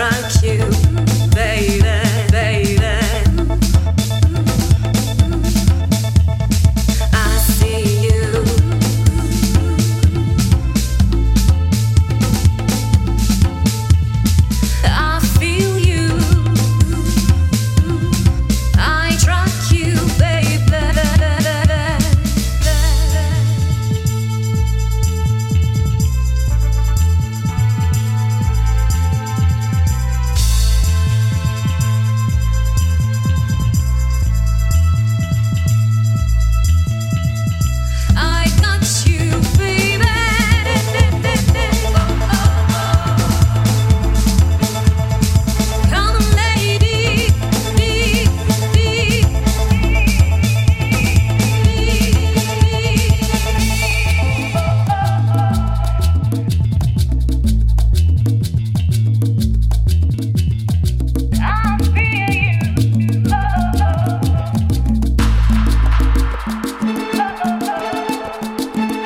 strike you, baby.